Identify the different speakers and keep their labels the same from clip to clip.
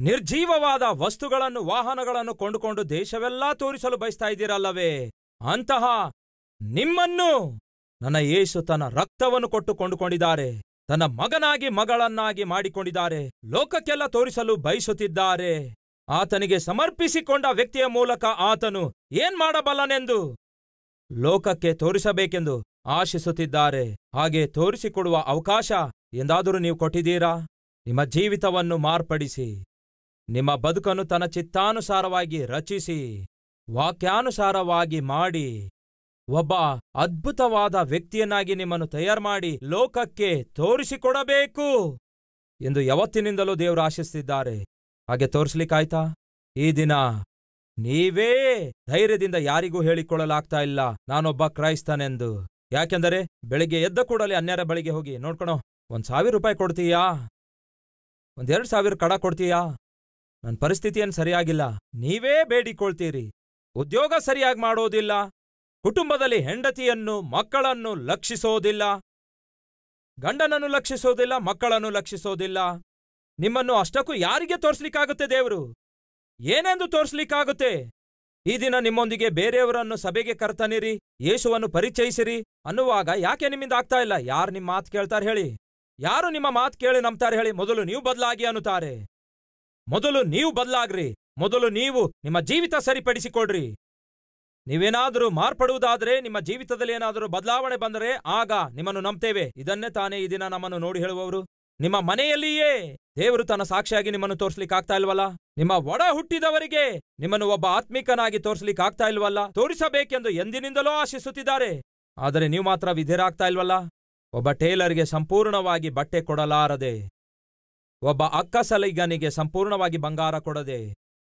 Speaker 1: ನಿರ್ಜೀವವಾದ ವಸ್ತುಗಳನ್ನು, ವಾಹನಗಳನ್ನು ಕೊಂಡುಕೊಂಡು ದೇಶವೆಲ್ಲಾ ತೋರಿಸಲು ಬಯಸ್ತಾ ಇದ್ದೀರಲ್ಲವೇ? ಅಂತಹ ನಿಮ್ಮನ್ನು ನನ್ನ ಯೇಸು ತನ್ನ ರಕ್ತವನ್ನು ಕೊಟ್ಟು ಕೊಂಡುಕೊಂಡಿದ್ದಾರೆ. ತನ್ನ ಮಗನಾಗಿ, ಮಗಳನ್ನಾಗಿ ಮಾಡಿಕೊಂಡಿದ್ದಾರೆ. ಲೋಕಕ್ಕೆಲ್ಲ ತೋರಿಸಲು ಬಯಸುತ್ತಿದ್ದಾರೆ. ಆತನಿಗೆ ಸಮರ್ಪಿಸಿಕೊಂಡ ವ್ಯಕ್ತಿಯ ಮೂಲಕ ಆತನು ಏನ್ ಮಾಡಬಲ್ಲನೆಂದು ಲೋಕಕ್ಕೆ ತೋರಿಸಬೇಕೆಂದು ಆಶಿಸುತ್ತಿದ್ದಾರೆ. ಹಾಗೆ ತೋರಿಸಿಕೊಡುವ ಅವಕಾಶ ಎಂದಾದರೂ ನೀವು ಕೊಟ್ಟಿದ್ದೀರಾ? ನಿಮ್ಮ ಜೀವಿತವನ್ನು ಮಾರ್ಪಡಿಸಿ. ನಿಮ್ಮ ಬದುಕನ್ನು ತನ್ನ ಚಿತ್ತಾನುಸಾರವಾಗಿ ರಚಿಸಿ. ವಾಕ್ಯಾನುಸಾರವಾಗಿ ಮಾಡಿ. ಒಬ್ಬ ಅದ್ಭುತವಾದ ವ್ಯಕ್ತಿಯನ್ನಾಗಿ ನಿಮ್ಮನ್ನು ತಯಾರು ಮಾಡಿ ಲೋಕಕ್ಕೆ ತೋರಿಸಿಕೊಡಬೇಕು ಎಂದು ಯಾವತ್ತಿನಿಂದಲೂ ದೇವರು ಆಶಿಸುತ್ತಿದ್ದಾರೆ. ಹಾಗೆ ತೋರಿಸ್ಲಿಕ್ಕಾಯ್ತಾ? ಈ ದಿನ ನೀವೇ ಧೈರ್ಯದಿಂದ ಯಾರಿಗೂ ಹೇಳಿಕೊಳ್ಳಲಾಗ್ತಾ ಇಲ್ಲ. ನಾನೊಬ್ಬ ಕ್ರೈಸ್ತನೆಂದು. ಯಾಕೆಂದರೆ ಬೆಳಿಗ್ಗೆ ಎದ್ದ ಕೂಡಲೇ ಅನ್ಯರ ಬಳಿಗೆ ಹೋಗಿ, ನೋಡ್ಕೊಣೋ, ಒಂದ್ ಸಾವಿರ ರೂಪಾಯಿ ಕೊಡ್ತೀಯಾ? ಒಂದೆರಡು ಸಾವಿರ ಕಡ ಕೊಡ್ತೀಯಾ? ನನ್ನ ಪರಿಸ್ಥಿತಿ ಏನ್ ಸರಿಯಾಗಿಲ್ಲ. ನೀವೇ ಬೇಡಿಕೊಳ್ತೀರಿ. ಉದ್ಯೋಗ ಸರಿಯಾಗಿ ಮಾಡೋದಿಲ್ಲ. ಕುಟುಂಬದಲ್ಲಿ ಹೆಂಡತಿಯನ್ನು, ಮಕ್ಕಳನ್ನು ಲಕ್ಷಿಸೋದಿಲ್ಲ. ಗಂಡನನ್ನು ಲಕ್ಷಿಸೋದಿಲ್ಲ, ಮಕ್ಕಳನ್ನು ಲಕ್ಷಿಸೋದಿಲ್ಲ. ನಿಮ್ಮನ್ನು ಅಷ್ಟಕ್ಕೂ ಯಾರಿಗೆ ತೋರಿಸ್ಲಿಕ್ಕಾಗುತ್ತೆ ದೇವರು? ಏನೆಂದು ತೋರ್ಸ್ಲಿಕ್ಕಾಗುತ್ತೆ? ಈ ದಿನ ನಿಮ್ಮೊಂದಿಗೆ ಬೇರೆಯವರನ್ನು ಸಭೆಗೆ ಕರ್ತನಿರಿ ಯೇಸುವನ್ನು ಪರಿಚಯಿಸಿರಿ ಅನ್ನುವಾಗ ಯಾಕೆ ನಿಮ್ಮಿಂದ ಆಗ್ತಾ ಇಲ್ಲ? ಯಾರು ನಿಮ್ಮ ಮಾತು ಕೇಳ್ತಾರೆ ಹೇಳಿ. ಯಾರು ನಿಮ್ಮ ಮಾತು ಕೇಳಿ ನಂಬ್ತಾರೆ ಹೇಳಿ? ಮೊದಲು ನೀವು ಬದಲಾಗಿ ಅನ್ನುತ್ತಾರೆ. ಮೊದಲು ನೀವು ಬದಲಾಗ್ರಿ. ಮೊದಲು ನೀವು ನಿಮ್ಮ ಜೀವಿತ ಸರಿಪಡಿಸಿಕೊಡ್ರಿ ನೀವೇನಾದರೂ ಮಾರ್ಪಡುವುದಾದರೆ, ನಿಮ್ಮ ಜೀವಿತದಲ್ಲಿ ಏನಾದರೂ ಬದಲಾವಣೆ ಬಂದರೆ ಆಗ ನಿಮ್ಮನ್ನು ನಂಬ್ತೇವೆ. ಇದನ್ನೇ ತಾನೇ ಈ ದಿನ ನಮ್ಮನ್ನು ನೋಡಿ ಹೇಳುವವರು. ನಿಮ್ಮ ಮನೆಯಲ್ಲಿಯೇ ದೇವರು ತನ್ನ ಸಾಕ್ಷಿಯಾಗಿ ನಿಮ್ಮನ್ನು ತೋರಿಸ್ಲಿಕ್ಕೆ ಆಗ್ತಾ ಇಲ್ವಲ್ಲ? ನಿಮ್ಮ ಒಡ ಹುಟ್ಟಿದವರಿಗೆ ನಿಮ್ಮನ್ನು ಒಬ್ಬ ಆತ್ಮಿಕನಾಗಿ ತೋರಿಸ್ಲಿಕ್ಕೆ ಆಗ್ತಾ ಇಲ್ವಲ್ಲ? ತೋರಿಸಬೇಕೆಂದು ಎಂದಿನಿಂದಲೂ ಆಶಿಸುತ್ತಿದ್ದಾರೆ. ಆದರೆ ನೀವು ಮಾತ್ರ ವಿಧಿರಾಗ್ತಾ ಇಲ್ವಲ್ಲ? ಒಬ್ಬ ಟೇಲರ್ಗೆ ಸಂಪೂರ್ಣವಾಗಿ ಬಟ್ಟೆ ಕೊಡಲಾರದೆ, ಒಬ್ಬ ಅಕ್ಕಸಲಿಗನಿಗೆ ಸಂಪೂರ್ಣವಾಗಿ ಬಂಗಾರ ಕೊಡದೆ,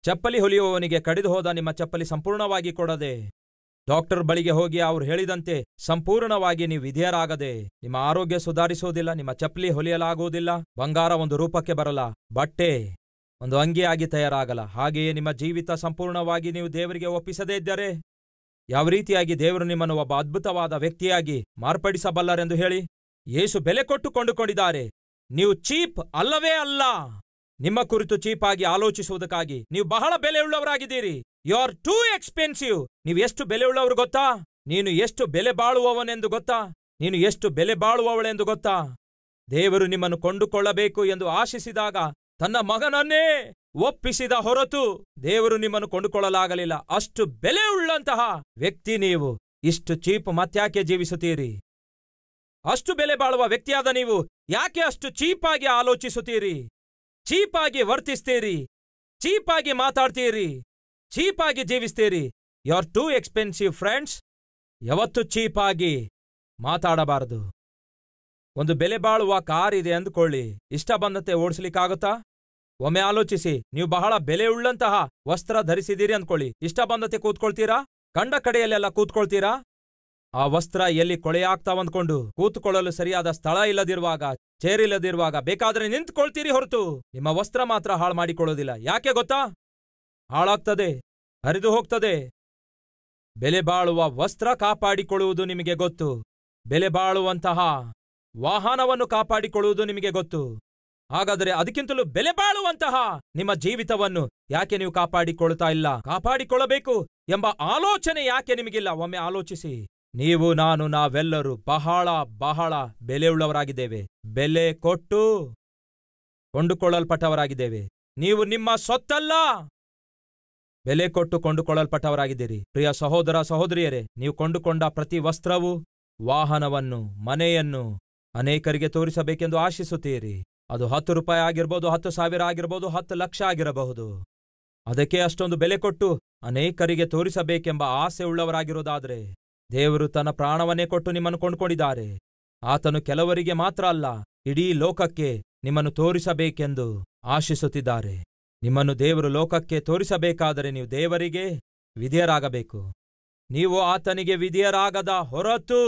Speaker 1: ಚಪ್ಪಲಿ ಹೊಲಿಯುವವನಿಗೆ ಕಡಿದು ಹೋದ ನಿಮ್ಮ ಚಪ್ಪಲಿ ಸಂಪೂರ್ಣವಾಗಿ ಕೊಡದೆ ಡಾಕ್ಟರ್ ಬಳಿಗೆ ಹೋಗಿ ಅವರು ಹೇಳಿದಂತೆ ಸಂಪೂರ್ಣವಾಗಿ ನೀವು ವಿಧೇಯರಾಗದೆ, ನಿಮ್ಮ ಆರೋಗ್ಯ ಸುಧಾರಿಸೋದಿಲ್ಲ, ನಿಮ್ಮ ಚಪ್ಪಲಿ ಹೊಲಿಯಲಾಗುವುದಿಲ್ಲ, ಬಂಗಾರ ಒಂದು ರೂಪಕ್ಕೆ ಬರಲ್ಲ, ಬಟ್ಟೆ ಒಂದು ಅಂಗಿಯಾಗಿ ತಯಾರಾಗಲ್ಲ. ಹಾಗೆಯೇ ನಿಮ್ಮ ಜೀವಿತ ಸಂಪೂರ್ಣವಾಗಿ ನೀವು ದೇವರಿಗೆ ಒಪ್ಪಿಸದೇ ಇದ್ದರೆ, ಯಾವ ರೀತಿಯಾಗಿ ದೇವರು ನಿಮ್ಮನ್ನು ಒಬ್ಬ ಅದ್ಭುತವಾದ ವ್ಯಕ್ತಿಯಾಗಿ ಮಾರ್ಪಡಿಸಬಲ್ಲರೆಂದು ಹೇಳಿ ಯೇಸು ಬೆಲೆ ಕೊಟ್ಟು ಕೊಂಡುಕೊಂಡಿದ್ದಾರೆ. ನೀವು ಚೀಪ್ ಅಲ್ಲವೇ ಅಲ್ಲ. ನಿಮ್ಮ ಕುರಿತು ಚೀಪಾಗಿ ಆಲೋಚಿಸುವುದಕ್ಕಾಗಿ ನೀವು ಬಹಳ ಬೆಲೆಯುಳ್ಳವರಾಗಿದ್ದೀರಿ. ಯು ಆರ್ ಟೂ ಎಕ್ಸ್ಪೆನ್ಸಿವ್ ನೀವು ಎಷ್ಟು ಬೆಲೆಯುಳ್ಳವರು ಗೊತ್ತಾ? ನೀನು ಎಷ್ಟು ಬೆಲೆ ಬಾಳುವವನೆಂದು ಗೊತ್ತಾ? ನೀನು ಎಷ್ಟು ಬೆಲೆ ಬಾಳುವವಳೆಂದು ಗೊತ್ತಾ? ದೇವರು ನಿಮ್ಮನ್ನು ಕೊಂಡುಕೊಳ್ಳಬೇಕು ಎಂದು ಆಶಿಸಿದಾಗ ತನ್ನ ಮಗನನ್ನೇ ಒಪ್ಪಿಸಿದ ಹೊರತು ದೇವರು ನಿಮ್ಮನ್ನು ಕೊಂಡುಕೊಳ್ಳಲಾಗಲಿಲ್ಲ. ಅಷ್ಟು ಬೆಲೆ ಉಳ್ಳಂತಹ ವ್ಯಕ್ತಿ ನೀವು. ಇಷ್ಟು ಚೀಪ್ ಮತ್ಯಾಕೆ ಜೀವಿಸುತ್ತೀರಿ? ಅಷ್ಟು ಬೆಲೆ ಬಾಳುವ ವ್ಯಕ್ತಿಯಾದ ನೀವು ಯಾಕೆ ಅಷ್ಟು ಚೀಪಾಗಿ ಆಲೋಚಿಸುತ್ತೀರಿ? ಚೀಪಾಗಿ ವರ್ತಿಸ್ತೀರಿ? ಚೀಪಾಗಿ ಮಾತಾಡ್ತೀರಿ? ಚೀಪಾಗಿ ಜೀವಿಸ್ತೀರಿ. You are too expensive friends ಯಾವತ್ತು ಚೀಪಾಗಿ ಮಾತಾಡಬಾರದು. ಒಂದು ಬೆಲೆ ಬಾಳುವ ಕಾರ್ ಇದೆ ಅಂದುಕೊಳ್ಳಿ. ಇಷ್ಟ ಬಂದಂತೆ ಓಡಿಸ್ಲಿಕ್ಕಾಗುತ್ತಾ? ಒಮ್ಮೆ ಆಲೋಚಿಸಿ. ನೀವು ಬಹಳ ಬೆಲೆಯುಳ್ಳಂತಹ ವಸ್ತ್ರ ಧರಿಸಿದ್ದೀರಿ ಅಂದ್ಕೊಳ್ಳಿ. ಇಷ್ಟ ಬಂದಂತೆ ಕೂತ್ಕೊಳ್ತೀರಾ? ಕಂಡ ಕಡೆಯಲ್ಲೆಲ್ಲ ಕೂತ್ಕೊಳ್ತೀರಾ? ಆ ವಸ್ತ್ರ ಎಲ್ಲಿ ಕೊಳೆಯಾಗ್ತಾವಂದ್ಕೊಂಡು ಕೂತ್ಕೊಳ್ಳಲು ಸರಿಯಾದ ಸ್ಥಳ ಇಲ್ಲದಿರುವಾಗ ಚೇರಿಲ್ಲದಿರುವಾಗ ಬೇಕಾದ್ರೆ ನಿಂತ್ಕೊಳ್ತೀರಿ ಹೊರತು. ನಿಮ್ಮ ವಸ್ತ್ರ ಮಾತ್ರ ಹಾಳು ಮಾಡಿಕೊಳ್ಳೋದಿಲ್ಲ. ಯಾಕೆ ಗೊತ್ತಾ? ಹಾಳಾಗ್ತದೆ, ಹರಿದು ಹೋಗ್ತದೆ. ಬೆಲೆ ಬಾಳುವ ವಸ್ತ್ರ ಕಾಪಾಡಿಕೊಳ್ಳುವುದು ನಿಮಗೆ ಗೊತ್ತು. ಬೆಲೆ ಬಾಳುವಂತಹ ವಾಹನವನ್ನು ಕಾಪಾಡಿಕೊಳ್ಳುವುದು ನಿಮಗೆ ಗೊತ್ತು. ಹಾಗಾದರೆ ಅದಕ್ಕಿಂತಲೂ ಬೆಲೆ ಬಾಳುವಂತಹ ನಿಮ್ಮ ಜೀವಿತವನ್ನು ಯಾಕೆ ನೀವು ಕಾಪಾಡಿಕೊಳ್ಳುತ್ತಾ ಇಲ್ಲ? ಕಾಪಾಡಿಕೊಳ್ಳಬೇಕು ಎಂಬ ಆಲೋಚನೆ ಯಾಕೆ ನಿಮಗಿಲ್ಲ? ಒಮ್ಮೆ ಆಲೋಚಿಸಿ. ನೀವು, ನಾನು, ನಾವೆಲ್ಲರೂ ಬಹಳ ಬಹಳ ಬೆಲೆಯುಳ್ಳವರಾಗಿದ್ದೇವೆ. ಬೆಲೆ ಕೊಟ್ಟು ಕೊಂಡುಕೊಳ್ಳಲ್ಪಟ್ಟವರಾಗಿದ್ದೇವೆ. ನೀವು ನಿಮ್ಮ ಸೊತ್ತಲ್ಲ ಬೆಲೆ ಕೊಟ್ಟು ಕೊಂಡುಕೊಳ್ಳಲ್ಪಟ್ಟವರಾಗಿದ್ದೀರಿ. ಪ್ರಿಯ ಸಹೋದರ ಸಹೋದರಿಯರೇ, ನೀವು ಕೊಂಡುಕೊಂಡ ಪ್ರತಿ ವಸ್ತ್ರವು, ವಾಹನವನ್ನು, ಮನೆಯನ್ನು ಅನೇಕರಿಗೆ ತೋರಿಸಬೇಕೆಂದು ಆಶಿಸುತ್ತೀರಿ. ಅದು ಹತ್ತು ರೂಪಾಯಿ ಆಗಿರ್ಬೋದು, ಹತ್ತು ಸಾವಿರ ಆಗಿರ್ಬೋದು, ಹತ್ತು ಲಕ್ಷ ಆಗಿರಬಹುದು. ಅದಕ್ಕೆ ಅಷ್ಟೊಂದು ಬೆಲೆ ಕೊಟ್ಟು ಅನೇಕರಿಗೆ ತೋರಿಸಬೇಕೆಂಬ ಆಸೆ ಉಳ್ಳವರಾಗಿರೋದಾದ್ರೆ ದೇವರು ತನ್ನ ಪ್ರಾಣವನ್ನೇ ಕೊಟ್ಟು ನಿಮ್ಮನ್ನು ಕೊಂಡುಕೊಂಡಿದ್ದಾರೆ. ಆತನು ಕೆಲವರಿಗೆ ಮಾತ್ರ ಅಲ್ಲ, ಇಡೀ ಲೋಕಕ್ಕೆ ನಿಮ್ಮನ್ನು ತೋರಿಸಬೇಕೆಂದು ಆಶಿಸುತ್ತಿದ್ದಾರೆ. ನಿಮ್ಮನ್ನು ದೇವರು ಲೋಕಕ್ಕೆ ತೋರಿಸಬೇಕಾದರೆ ನೀವು ದೇವರಿಗೆ ವಿಧೇಯರಾಗಬೇಕು. ನೀವು ಆತನಿಗೆ ವಿಧೇಯರಾಗದ ಹೊರತು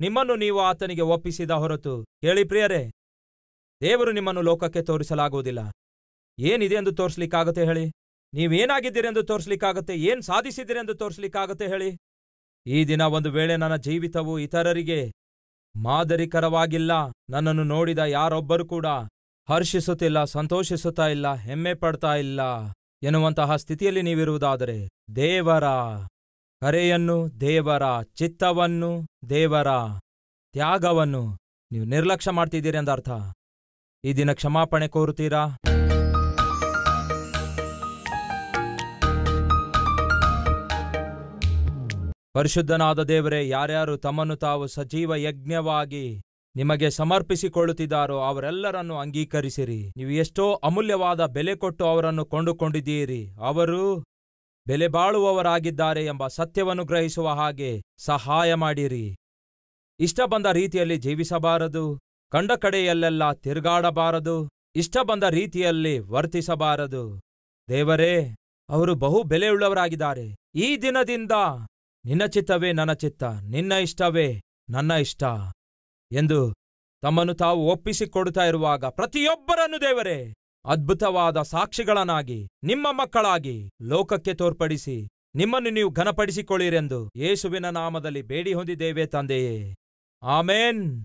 Speaker 1: ನಿಮ್ಮನ್ನು ನೀವು ಆತನಿಗೆ ಒಪ್ಪಿಸಿದ ಹೊರತು, ಹೇಳಿ ಪ್ರಿಯರೇ, ದೇವರು ನಿಮ್ಮನ್ನು ಲೋಕಕ್ಕೆ ತೋರಿಸಲಾಗುವುದಿಲ್ಲ. ಏನಿದೆ ಎಂದು ತೋರಿಸ್ಲಿಕ್ಕಾಗತ್ತೆ ಹೇಳಿ? ನೀವೇನಾಗಿದ್ದೀರಿ ಎಂದು ತೋರಿಸ್ಲಿಕ್ಕಾಗತ್ತೆ? ಏನ್ ಸಾಧಿಸಿದ್ದೀರಿ ಎಂದು ತೋರಿಸ್ಲಿಕ್ಕಾಗತ್ತೆ ಹೇಳಿ? ಈ ದಿನ ಒಂದು ವೇಳೆ ನನ್ನ ಜೀವಿತವು ಇತರರಿಗೆ ಮಾದರಿಕರವಾಗಿಲ್ಲ. ನನ್ನನ್ನು ನೋಡಿದ ಯಾರೊಬ್ಬರು ಕೂಡ ಹರ್ಷಿಸುತ್ತಿಲ್ಲ, ಸಂತೋಷಿಸುತ್ತಾ ಇಲ್ಲ, ಹೆಮ್ಮೆ ಪಡ್ತಾ ಇಲ್ಲ ಎನ್ನುವಂತಹ ಸ್ಥಿತಿಯಲ್ಲಿ ನೀವಿರುವುದಾದರೆ ದೇವರ ಕರೆಯನ್ನು ದೇವರ ಚಿತ್ತವನ್ನು ದೇವರ ತ್ಯಾಗವನ್ನು ನೀವು ನಿರ್ಲಕ್ಷ್ಯ ಮಾಡ್ತಿದ್ದೀರಿ ಅರ್ಥ ಈ ದಿನ ಕ್ಷಮಾಪಣೆ ಕೋರುತ್ತೀರಾ? ಪರಿಶುದ್ಧನಾದ ದೇವರೇ, ಯಾರ್ಯಾರು ತಮ್ಮನ್ನು ತಾವು ಸಜೀವ ಯಜ್ಞವಾಗಿ ನಿಮಗೆ ಸಮರ್ಪಿಸಿಕೊಳ್ಳುತ್ತಿದ್ದಾರೋ ಅವರೆಲ್ಲರನ್ನು ಅಂಗೀಕರಿಸಿರಿ. ನೀವು ಎಷ್ಟೋ ಅಮೂಲ್ಯವಾದ ಬೆಲೆ ಕೊಟ್ಟು ಅವರನ್ನು ಕೊಂಡುಕೊಂಡಿದ್ದೀರಿ. ಅವರು ಬೆಲೆ ಬಾಳುವವರಾಗಿದ್ದಾರೆ ಎಂಬ ಸತ್ಯವನ್ನು ಗ್ರಹಿಸುವ ಹಾಗೆ ಸಹಾಯ ಮಾಡಿರಿ. ಇಷ್ಟ ಬಂದ ರೀತಿಯಲ್ಲಿ ಜೀವಿಸಬಾರದು. ಕಂಡ ಕಡೆಯಲ್ಲೆಲ್ಲ ತಿರುಗಾಡಬಾರದು. ಇಷ್ಟ ಬಂದ ರೀತಿಯಲ್ಲಿ ವರ್ತಿಸಬಾರದು. ದೇವರೇ, ಅವರು ಬಹು ಬೆಲೆಯುಳ್ಳವರಾಗಿದ್ದಾರೆ. ಈ ದಿನದಿಂದ ನಿನ್ನ ಚಿತ್ತವೇ ನನ್ನ ಚಿತ್ತ, ನಿನ್ನ ಇಷ್ಟವೇ ನನ್ನ ಇಷ್ಟ. ಎಂದು ತಮ್ಮನ್ನು ತಾವು ಒಪ್ಪಿಸಿಕೊಡುತ್ತಾ ಇರುವಾಗ ಪ್ರತಿಯೊಬ್ಬರನ್ನು ದೇವರೇ, ಅದ್ಭುತವಾದ ಸಾಕ್ಷಿಗಳನ್ನಾಗಿ, ನಿಮ್ಮ ಮಕ್ಕಳಾಗಿ ಲೋಕಕ್ಕೆ ತೋರ್ಪಡಿಸಿ ನಿಮ್ಮನ್ನು ನೀವು ಘನಪಡಿಸಿಕೊಳ್ಳಿರೆಂದು ಯೇಸುವಿನ ನಾಮದಲ್ಲಿ ಬೇಡಿ ಹೊಂದಿದ್ದೇವೆ ತಂದೆಯೇ. ಆಮೇನ್.